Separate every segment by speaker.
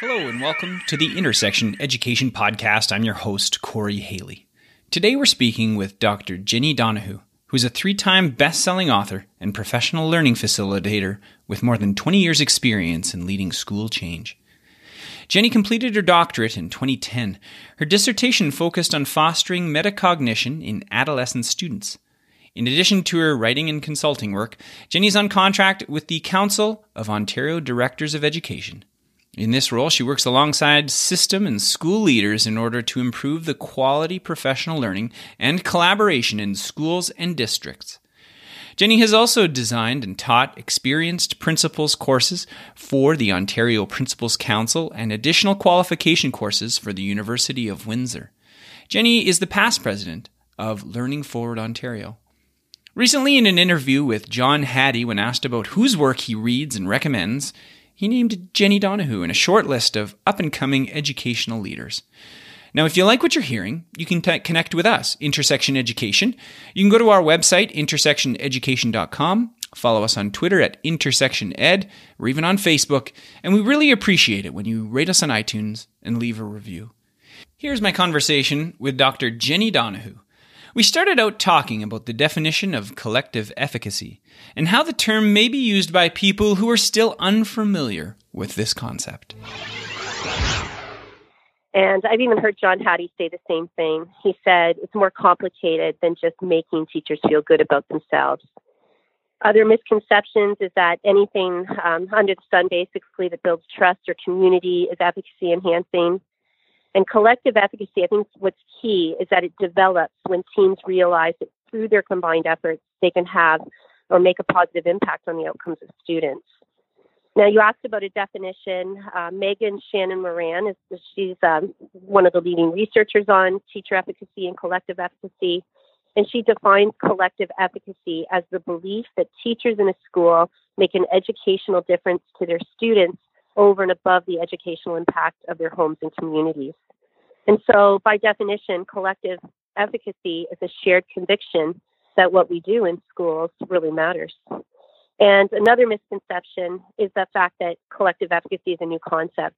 Speaker 1: Hello, and welcome to the Intersection Education Podcast. I'm your host, Corey Haley. Today we're speaking with Dr. Jenni Donohoo, who's a three time best selling author and professional learning facilitator with more than 20 years' experience in leading school change. Jenni completed her doctorate in 2010. Her dissertation focused on fostering metacognition in adolescent students. In addition to her writing and consulting work, Jenni's on contract with the Council of Ontario Directors of Education. In this role, she works alongside system and school leaders in order to improve the quality professional learning and collaboration in schools and districts. Jenni has also designed and taught experienced principals courses for the Ontario Principals Council and additional qualification courses for the University of Windsor. Jenni is the past president of Learning Forward Ontario. Recently, in an interview with John Hattie, when asked about whose work he reads and recommends, he named Jenni Donohoo in a short list of up and coming educational leaders. Now, if you like what you're hearing, you can t- connect with us, Intersection Education. You can go to our website, intersectioneducation.com, follow us on Twitter at IntersectionEd, or even on Facebook, and we really appreciate it when you rate us on iTunes and leave a review. Here's my conversation with Dr. Jenni Donohoo. We started out talking about the definition of collective efficacy and how the term may be used by people who are still unfamiliar with this concept.
Speaker 2: And I've even heard John Hattie say the same thing. He said it's more complicated than just making teachers feel good about themselves. Other misconceptions is that anything um, under the sun, basically, that builds trust or community is efficacy enhancing. And collective efficacy, I think what's key is that it develops when teams realize that through their combined efforts, they can have or make a positive impact on the outcomes of students. Now, you asked about a definition. Uh, Megan Tschannen-Moran is she's um, one of the leading researchers on teacher efficacy and collective efficacy, and she defines collective efficacy as the belief that teachers in a school make an educational difference to their students over and above the educational impact of their homes and communities. And so, by definition, collective efficacy is a shared conviction that what we do in schools really matters. And another misconception is the fact that collective efficacy is a new concept.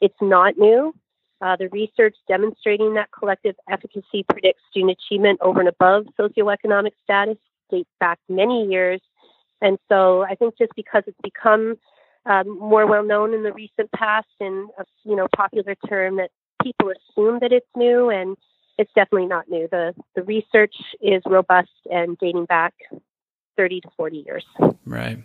Speaker 2: It's not new. Uh, the research demonstrating that collective efficacy predicts student achievement over and above socioeconomic status dates back many years. And so I think just because it's become um, more well known in the recent past and a you know popular term that people assume that it's new, and it's definitely not new. The the research is robust and dating back 30 to 40 years.
Speaker 1: Right.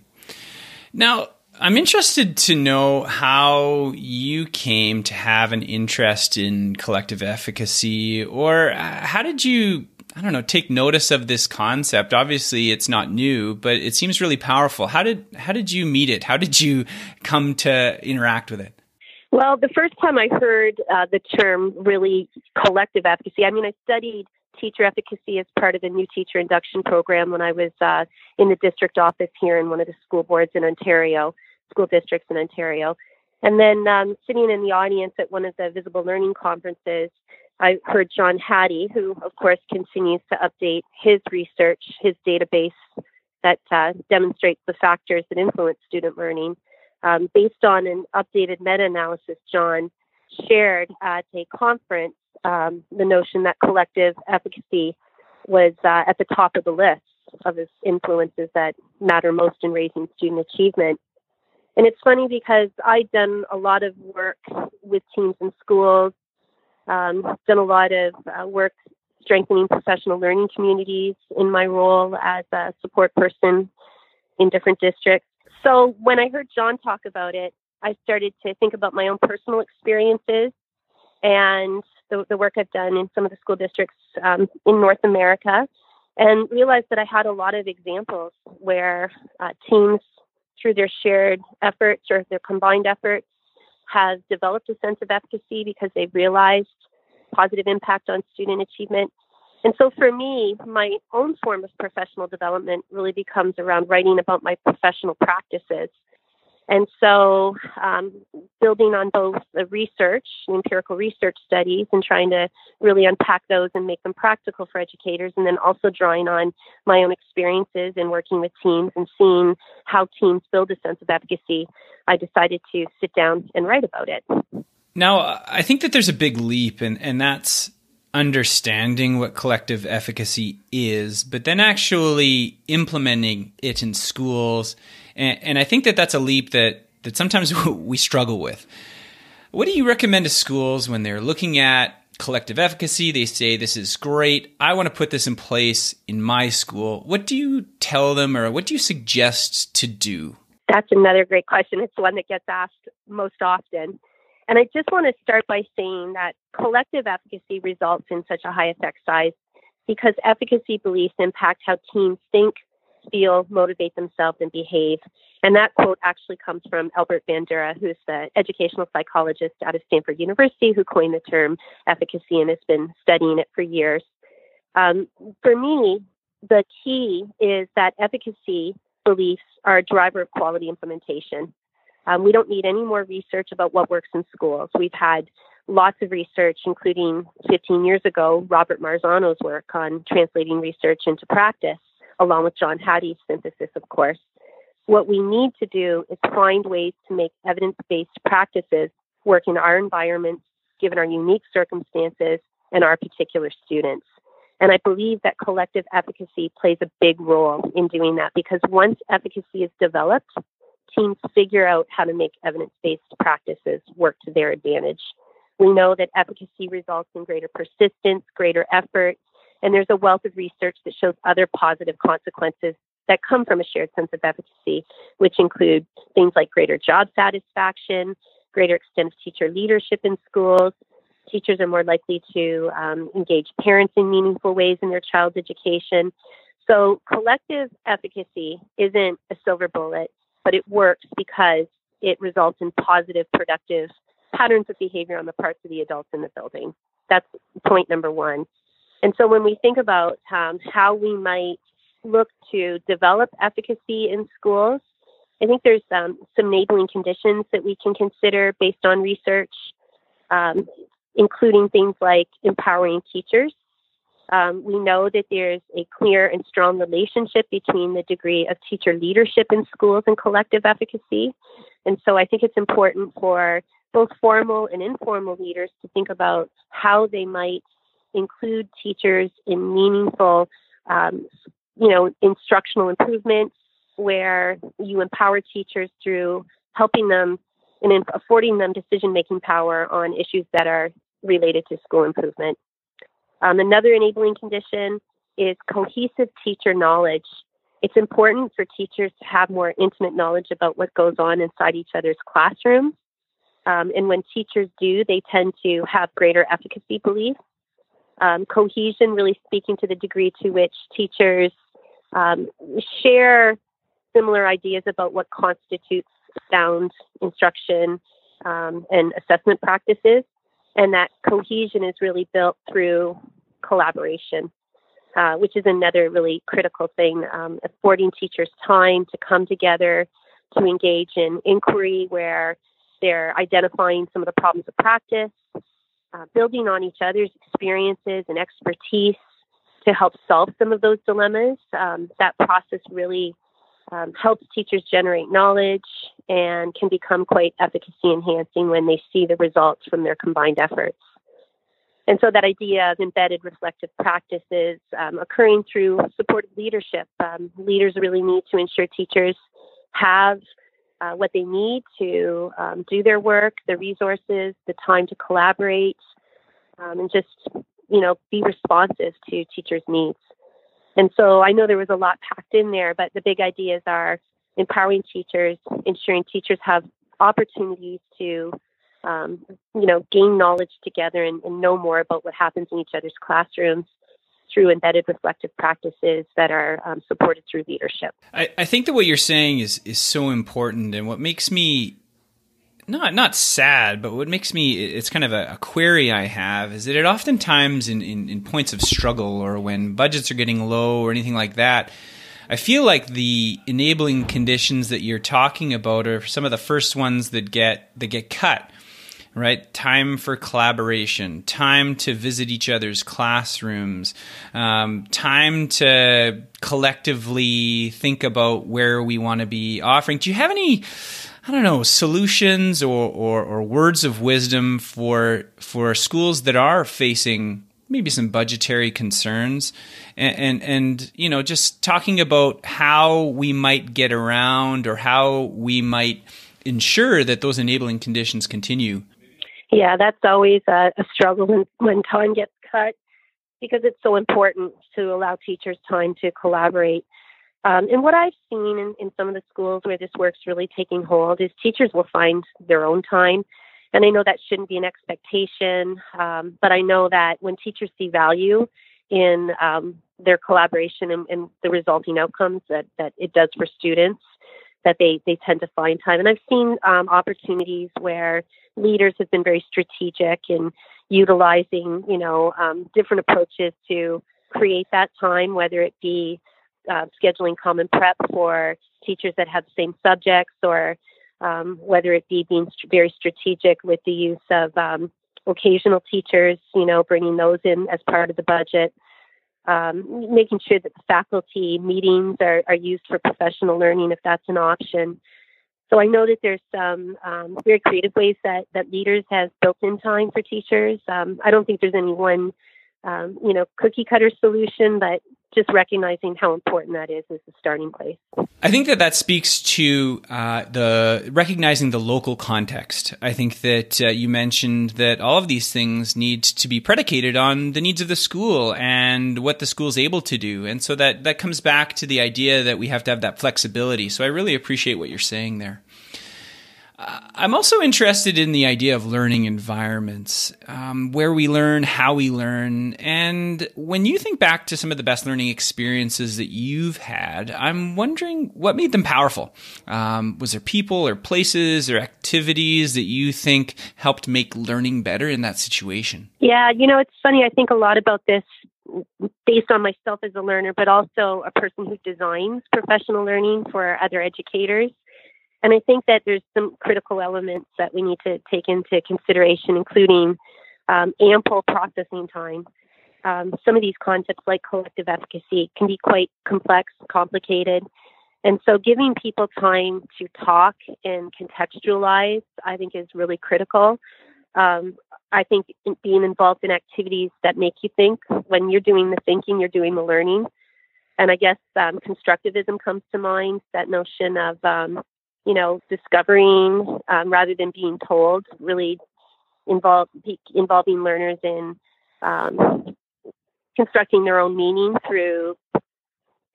Speaker 1: Now, I'm interested to know how you came to have an interest in collective efficacy, or uh, how did you, I don't know, take notice of this concept? Obviously, it's not new, but it seems really powerful. How did how did you meet it? How did you come to interact with it?
Speaker 2: Well, the first time I heard uh, the term really collective efficacy, I mean, I studied teacher efficacy as part of the new teacher induction program when I was uh, in the district office here in one of the school boards in Ontario, school districts in Ontario. And then um, sitting in the audience at one of the visible learning conferences, I heard John Hattie, who, of course, continues to update his research, his database that uh, demonstrates the factors that influence student learning um, based on an updated meta analysis John shared at a conference um, the notion that collective efficacy was uh, at the top of the list of his influences that matter most in raising student achievement. And it's funny because I've done a lot of work with teams in schools, um, done a lot of uh, work strengthening professional learning communities in my role as a support person in different districts. So when I heard John talk about it, I started to think about my own personal experiences and the, the work I've done in some of the school districts um, in North America. and realized that I had a lot of examples where uh, teams, through their shared efforts or their combined efforts, have developed a sense of efficacy because they've realized positive impact on student achievement. And so for me, my own form of professional development really becomes around writing about my professional practices and so, um, building on both the research, empirical research studies, and trying to really unpack those and make them practical for educators, and then also drawing on my own experiences in working with teams and seeing how teams build a sense of efficacy, I decided to sit down and write about it.
Speaker 1: Now, I think that there's a big leap, and, and that's understanding what collective efficacy is, but then actually implementing it in schools. And, and, I think that that's a leap that, that sometimes we struggle with. What do you recommend to schools when they're looking at collective efficacy? They say, This is great. I want to put this in place in my school. What do you tell them or what do you suggest to do?
Speaker 2: That's another great question. It's one that gets asked most often. And I just want to start by saying that collective efficacy results in such a high effect size because efficacy beliefs impact how teams think, feel, motivate themselves, and behave. And that quote actually comes from Albert Bandura, who's the educational psychologist out of Stanford University who coined the term efficacy and has been studying it for years. Um, for me, the key is that efficacy beliefs are a driver of quality implementation. Um, we don't need any more research about what works in schools. We've had lots of research, including 15 years ago, Robert Marzano's work on translating research into practice, along with John Hattie's synthesis, of course. What we need to do is find ways to make evidence based practices work in our environments, given our unique circumstances and our particular students. And I believe that collective efficacy plays a big role in doing that because once efficacy is developed, teams figure out how to make evidence based practices work to their advantage. We know that efficacy results in greater persistence, greater effort, and there's a wealth of research that shows other positive consequences that come from a shared sense of efficacy, which include things like greater job satisfaction, greater extent of teacher leadership in schools. Teachers are more likely to um, engage parents in meaningful ways in their child's education. So, collective efficacy isn't a silver bullet but it works because it results in positive, productive patterns of behavior on the parts of the adults in the building. That's point number one. And so when we think about um, how we might look to develop efficacy in schools, I think there's um, some enabling conditions that we can consider based on research, um, including things like empowering teachers um, we know that there's a clear and strong relationship between the degree of teacher leadership in schools and collective efficacy. And so I think it's important for both formal and informal leaders to think about how they might include teachers in meaningful, um, you know, instructional improvements where you empower teachers through helping them and affording them decision making power on issues that are related to school improvement. Um, another enabling condition is cohesive teacher knowledge. It's important for teachers to have more intimate knowledge about what goes on inside each other's classrooms. Um, and when teachers do, they tend to have greater efficacy beliefs. Um, cohesion, really speaking to the degree to which teachers um, share similar ideas about what constitutes sound instruction um, and assessment practices and that cohesion is really built through collaboration, uh, which is another really critical thing. Um, affording teachers time to come together to engage in inquiry where they're identifying some of the problems of practice, uh, building on each other's experiences and expertise to help solve some of those dilemmas. Um, that process really um, helps teachers generate knowledge and can become quite efficacy enhancing when they see the results from their combined efforts. And so that idea of embedded reflective practices um, occurring through supportive leadership. Um, leaders really need to ensure teachers have uh, what they need to um, do their work, the resources, the time to collaborate, um, and just you know be responsive to teachers' needs. And so I know there was a lot packed in there, but the big ideas are empowering teachers, ensuring teachers have opportunities to, um, you know, gain knowledge together and, and, know more about what happens in each other's classrooms, through embedded reflective practices that are um, supported through leadership.
Speaker 1: I, I think that what you're saying is is so important, and what makes me not not sad, but what makes me it's kind of a, a query I have is that it oftentimes in, in, in points of struggle or when budgets are getting low or anything like that, I feel like the enabling conditions that you're talking about are some of the first ones that get that get cut right? Time for collaboration, time to visit each other's classrooms, um, time to collectively think about where we want to be offering. Do you have any? I don't know solutions or, or, or words of wisdom for for schools that are facing maybe some budgetary concerns. And, and, and you know just talking about how we might get around or how we might ensure that those enabling conditions continue.
Speaker 2: Yeah that's always a, a struggle when, when time gets cut because it's so important to allow teachers time to collaborate um, and what I've seen in, in some of the schools where this work's really taking hold is teachers will find their own time. And I know that shouldn't be an expectation, um, but I know that when teachers see value in um, their collaboration and, and, the resulting outcomes that, that it does for students, that they, they tend to find time. And I've seen um, opportunities where leaders have been very strategic in utilizing, you know, um, different approaches to create that time, whether it be uh, scheduling common prep for teachers that have the same subjects, or um, whether it be being st- very strategic with the use of um, occasional teachers, you know, bringing those in as part of the budget. Um, making sure that the faculty meetings are, are used for professional learning if that's an option. So I know that there's some um, very creative ways that, that leaders have built in time for teachers. Um, I don't think there's any one, um, you know, cookie cutter solution, but just recognizing how important that is as a starting place.
Speaker 1: I think that that speaks to uh, the recognizing the local context. I think that uh, you mentioned that all of these things need to be predicated on the needs of the school and what the school is able to do, and so that that comes back to the idea that we have to have that flexibility. So I really appreciate what you're saying there. I'm also interested in the idea of learning environments, um, where we learn, how we learn. And when you think back to some of the best learning experiences that you've had, I'm wondering what made them powerful. Um, was there people or places or activities that you think helped make learning better in that situation?
Speaker 2: Yeah, you know, it's funny. I think a lot about this based on myself as a learner, but also a person who designs professional learning for other educators. And I think that there's some critical elements that we need to take into consideration, including um, ample processing time. Um, some of these concepts, like collective efficacy, can be quite complex, complicated. And so, giving people time to talk and contextualize, I think, is really critical. Um, I think being involved in activities that make you think, when you're doing the thinking, you're doing the learning. And I guess um, constructivism comes to mind, that notion of um, you know, discovering um, rather than being told, really involve, involving learners in um, constructing their own meaning through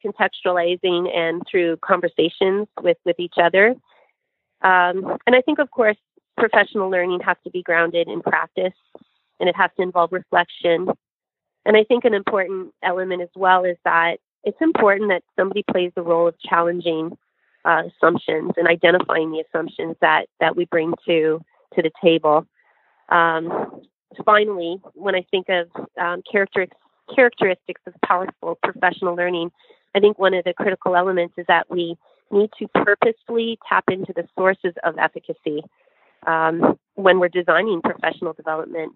Speaker 2: contextualizing and through conversations with, with each other. Um, and I think, of course, professional learning has to be grounded in practice and it has to involve reflection. And I think an important element as well is that it's important that somebody plays the role of challenging uh, assumptions and identifying the assumptions that that we bring to to the table. Um, finally, when I think of um, characteristics characteristics of powerful professional learning, I think one of the critical elements is that we need to purposefully tap into the sources of efficacy um, when we're designing professional development.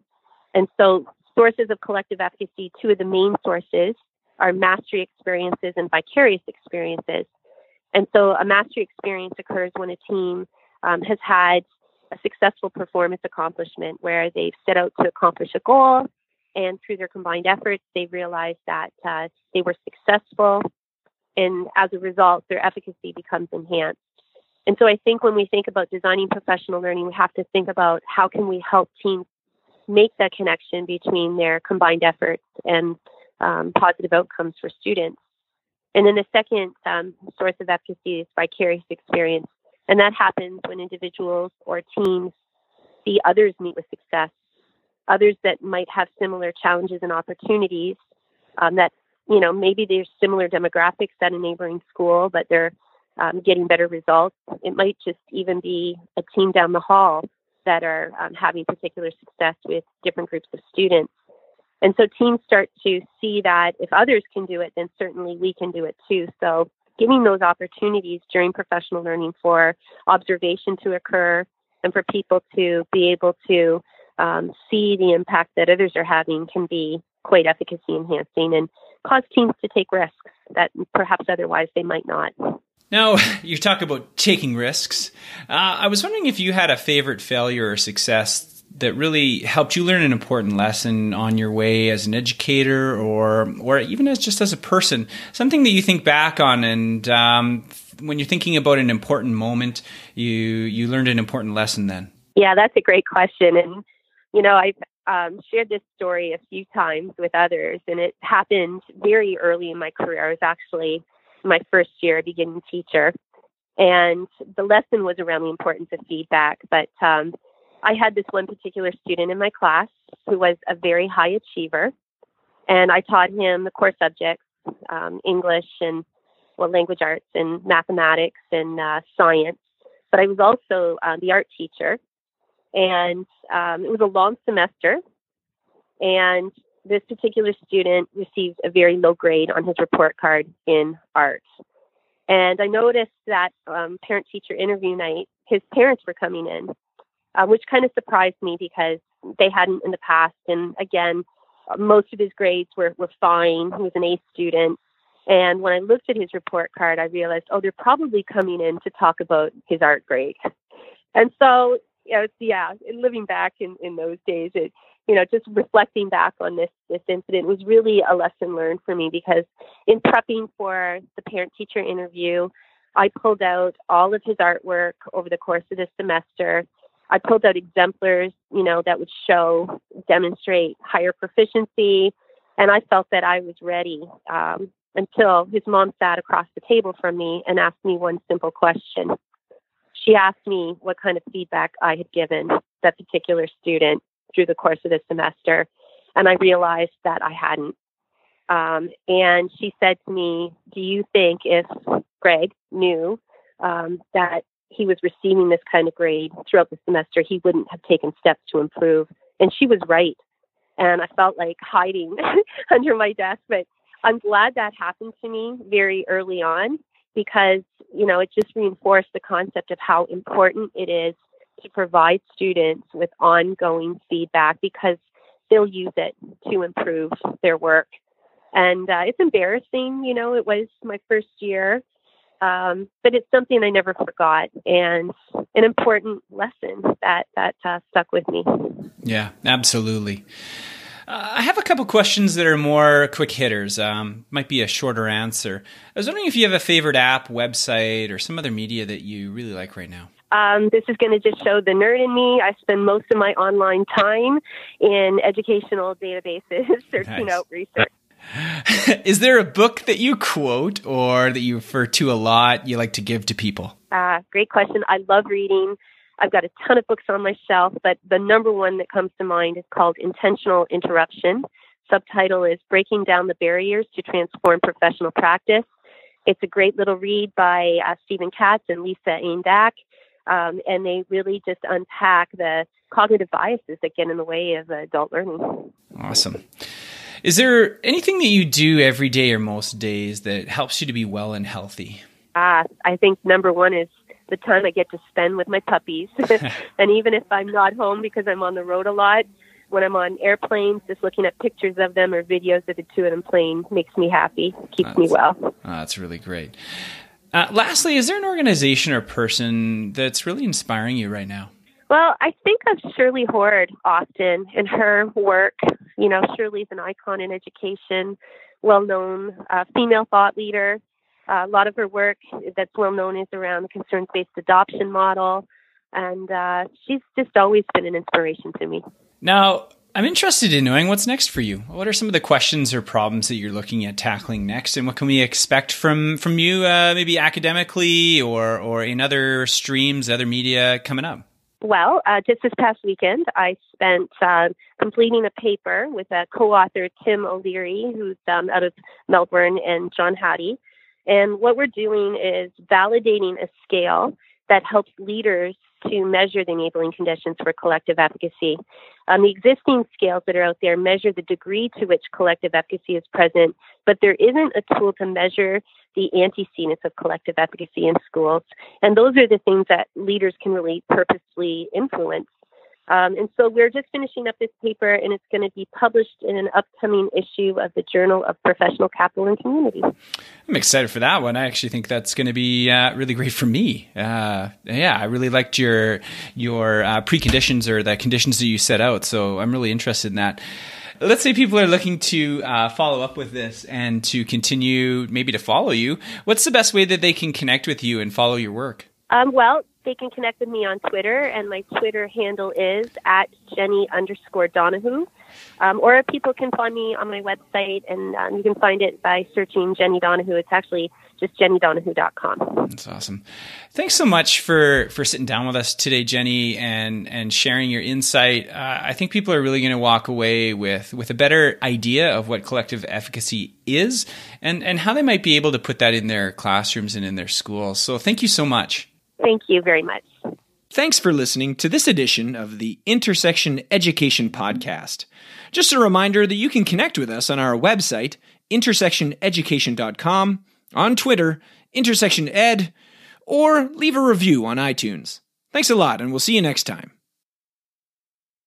Speaker 2: And so, sources of collective efficacy, two of the main sources are mastery experiences and vicarious experiences. And so a mastery experience occurs when a team um, has had a successful performance accomplishment where they've set out to accomplish a goal and through their combined efforts they've realized that uh, they were successful. And as a result their efficacy becomes enhanced. And so i think when we think about designing professional learning we have to think about how can we help teams make that connection between their combined efforts and um, positive outcomes for students and then the second um, source of efficacy is vicarious experience. And that happens when individuals or teams see others meet with success, others that might have similar challenges and opportunities, um, that you know maybe there's similar demographics at a neighboring school, but they're um, getting better results. It might just even be a team down the hall that are um, having particular success with different groups of students. And so teams start to see that if others can do it, then certainly we can do it too. So giving those opportunities during professional learning for observation to occur and for people to be able to um, see the impact that others are having can be quite efficacy enhancing and cause teams to take risks that perhaps otherwise they might not.
Speaker 1: Now, you talk about taking risks. Uh, I was wondering if you had a favorite failure or success that really helped you learn an important lesson on your way as an educator or or even as just as a person. Something that you think back on and um, when you're thinking about an important moment you you learned an important lesson then.
Speaker 2: Yeah that's a great question. And you know i've um, shared this story a few times with others and it happened very early in my career. I was actually my first year beginning teacher and the lesson was around the importance of feedback. But um, I had this one particular student in my class who was a very high achiever, and I taught him the core subjects um, English and well, language arts and mathematics and uh, science. But I was also uh, the art teacher, and um, it was a long semester. And this particular student received a very low grade on his report card in art. And I noticed that um, parent teacher interview night, his parents were coming in uh, which kind of surprised me because they hadn't in the past. And again, most of his grades were, were fine. He was an A student. And when I looked at his report card, I realized, oh, they're probably coming in to talk about his art grade. And so, you know, yeah, living back in, in those days, it, you know, just reflecting back on this this incident was really a lesson learned for me because in prepping for the parent teacher interview, I pulled out all of his artwork over the course of the semester I pulled out exemplars, you know, that would show, demonstrate higher proficiency. And I felt that I was ready um, until his mom sat across the table from me and asked me one simple question. She asked me what kind of feedback I had given that particular student through the course of the semester. And I realized that I hadn't. Um, and she said to me, Do you think if Greg knew um, that he was receiving this kind of grade throughout the semester, he wouldn't have taken steps to improve. And she was right. And I felt like hiding under my desk. But I'm glad that happened to me very early on because, you know, it just reinforced the concept of how important it is to provide students with ongoing feedback because they'll use it to improve their work. And uh, it's embarrassing, you know, it was my first year um, but it's something I never forgot and an important lesson that that uh, stuck with me.
Speaker 1: Yeah, absolutely. Uh, I have a couple questions that are more quick hitters. Um, might be a shorter answer. I was wondering if you have a favorite app, website, or some other media that you really like right now.
Speaker 2: Um, this is going to just show the nerd in me. I spend most of my online time in educational databases searching nice. out research.
Speaker 1: Is there a book that you quote or that you refer to a lot you like to give to people?
Speaker 2: Uh, great question. I love reading. I've got a ton of books on my shelf, but the number one that comes to mind is called Intentional Interruption. Subtitle is Breaking Down the Barriers to Transform Professional Practice. It's a great little read by uh, Stephen Katz and Lisa Ain Dack, um, and they really just unpack the cognitive biases that get in the way of adult learning.
Speaker 1: Awesome. Is there anything that you do every day or most days that helps you to be well and healthy?
Speaker 2: Uh, I think number one is the time I get to spend with my puppies. and even if I'm not home because I'm on the road a lot, when I'm on airplanes, just looking at pictures of them or videos of the two of them playing makes me happy, keeps that's, me well. Oh,
Speaker 1: that's really great. Uh, lastly, is there an organization or person that's really inspiring you right now?
Speaker 2: Well, I think of Shirley Hord often in her work. You know, Shirley's an icon in education, well known uh, female thought leader. Uh, a lot of her work that's well known is around the concerns based adoption model. And uh, she's just always been an inspiration to me.
Speaker 1: Now, I'm interested in knowing what's next for you. What are some of the questions or problems that you're looking at tackling next, and what can we expect from from you, uh, maybe academically or or in other streams, other media coming up?
Speaker 2: Well, uh, just this past weekend, I spent uh, completing a paper with a co-author, Tim O'Leary, who's um, out of Melbourne, and John Hattie. And what we're doing is validating a scale that helps leaders to measure the enabling conditions for collective efficacy. Um, the existing scales that are out there measure the degree to which collective efficacy is present, but there isn't a tool to measure the antecedents of collective efficacy in schools. And those are the things that leaders can really purposely influence. Um, and so we're just finishing up this paper, and it's going to be published in an upcoming issue of the Journal of Professional Capital and Community.
Speaker 1: I'm excited for that one. I actually think that's going to be uh, really great for me. Uh, yeah, I really liked your your uh, preconditions or the conditions that you set out. So I'm really interested in that. Let's say people are looking to uh, follow up with this and to continue, maybe to follow you. What's the best way that they can connect with you and follow your work?
Speaker 2: Um, well, they can connect with me on Twitter, and my Twitter handle is at Jenni underscore Donohoo. Um, or people can find me on my website, and um, you can find it by searching Jenni Donohoo. It's actually just jennidonohoo.com.
Speaker 1: That's awesome. Thanks so much for for sitting down with us today, Jenni, and and sharing your insight. Uh, I think people are really going to walk away with with a better idea of what collective efficacy is, and and how they might be able to put that in their classrooms and in their schools. So, thank you so much.
Speaker 2: Thank you very much.
Speaker 1: Thanks for listening to this edition of the Intersection Education Podcast. Just a reminder that you can connect with us on our website, intersectioneducation.com, on Twitter, intersectioned, or leave a review on iTunes. Thanks a lot, and we'll see you next time.